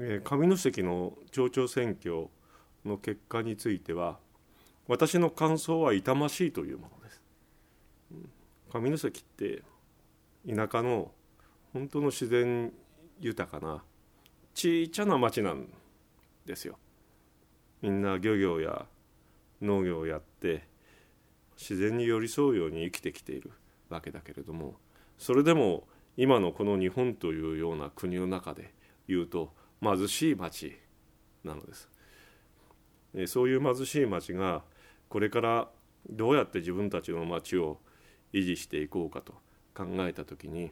え上関の町長選挙の結果については私の感想は痛ましいというものです。上関って田舎の本当の自然豊かなちっちゃな町なんですよ。みんな漁業や農業をやって自然に寄り添うように生きてきているわけだけれどもそれでも今のこの日本というような国の中で言うと貧しい町なのです。そういう貧しい町がこれからどうやって自分たちの町を維持していこうかと考えた時に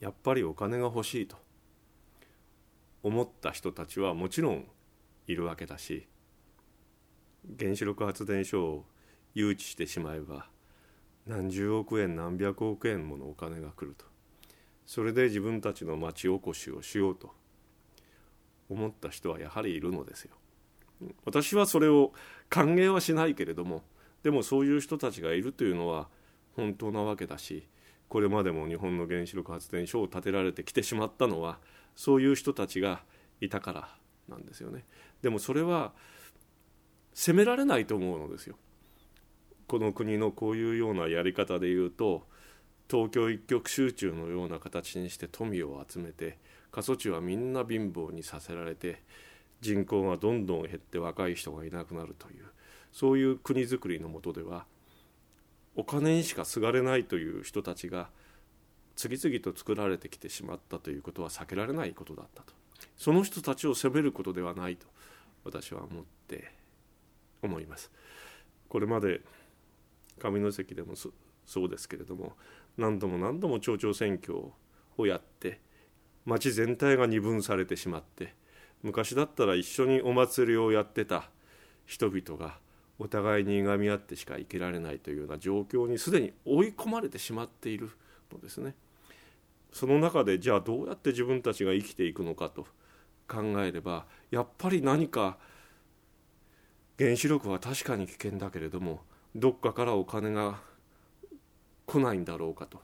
やっぱりお金が欲しいと思った人たちはもちろんいるわけだし原子力発電所を誘致してしまえば何十億円何百億円ものお金が来るとそれで自分たちの町おこしをしようと思った人はやはりいるのですよ。私はそれを歓迎はしないけれどもでもそういう人たちがいるというのは本当なわけだしこれまでも日本の原子力発電所を建てられてきてしまったのはそういう人たちがいたからなんですよね。でもそれは責められないと思うのですよ。この国のこういうようなやり方で言うと東京一極集中のような形にして富を集めて過疎地はみんな貧乏にさせられて人口がどんどん減って若い人がいなくなるというそういう国づくりのもとではお金にしかすがれないという人たちが次々と作られてきてしまったということは避けられないことだったと。その人たちを責めることではないと私は思って思います。これまで上関でもそうですけれども何度も何度も町長選挙をやって町全体が二分されてしまって昔だったら一緒にお祭りをやってた人々がお互いにいがみ合ってしか生きられないというような状況にすでに追い込まれてしまっているのですね。その中でじゃあどうやって自分たちが生きていくのかと考えればやっぱり何か原子力は確かに危険だけれどもどっかからお金が来ないんだろうかと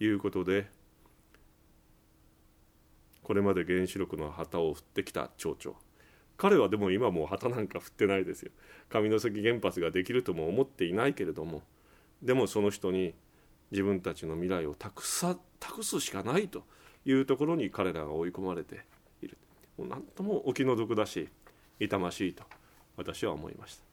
いうことでこれまで原子力の旗を振ってきた町長彼はでも今もう旗なんか振ってないですよ。上関原発ができるとも思っていないけれどもでもその人に自分たちの未来を託さ託すしかないというところに彼らが追い込まれている。もう何ともお気の毒だし痛ましいと私は思いました。